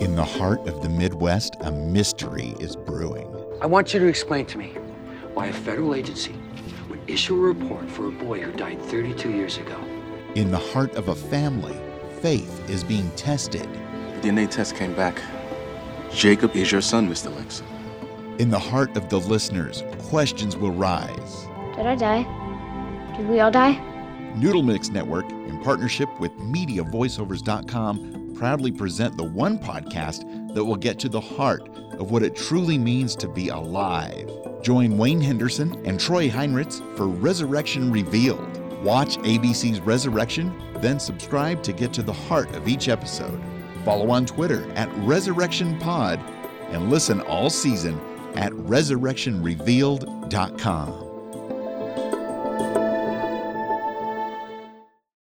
In the heart of the Midwest, a mystery is brewing. I want you to explain to me why a federal agency would issue a report for a boy who died 32 years ago. In the heart of a family, faith is being tested. The DNA test came back. Jacob is your son, Mr. Lex. In the heart of the listeners, questions will rise. Did I die? Did we all die? Noodle Mix Network, in partnership with MediaVoiceovers.com, proudly present the one podcast that will get to the heart of what it truly means to be alive. Join Wayne Henderson and Troy Heinrichs for Resurrection Revealed. Watch ABC's Resurrection, then subscribe to get to the heart of each episode. Follow on Twitter at Resurrection Pod and listen all season at resurrectionrevealed.com.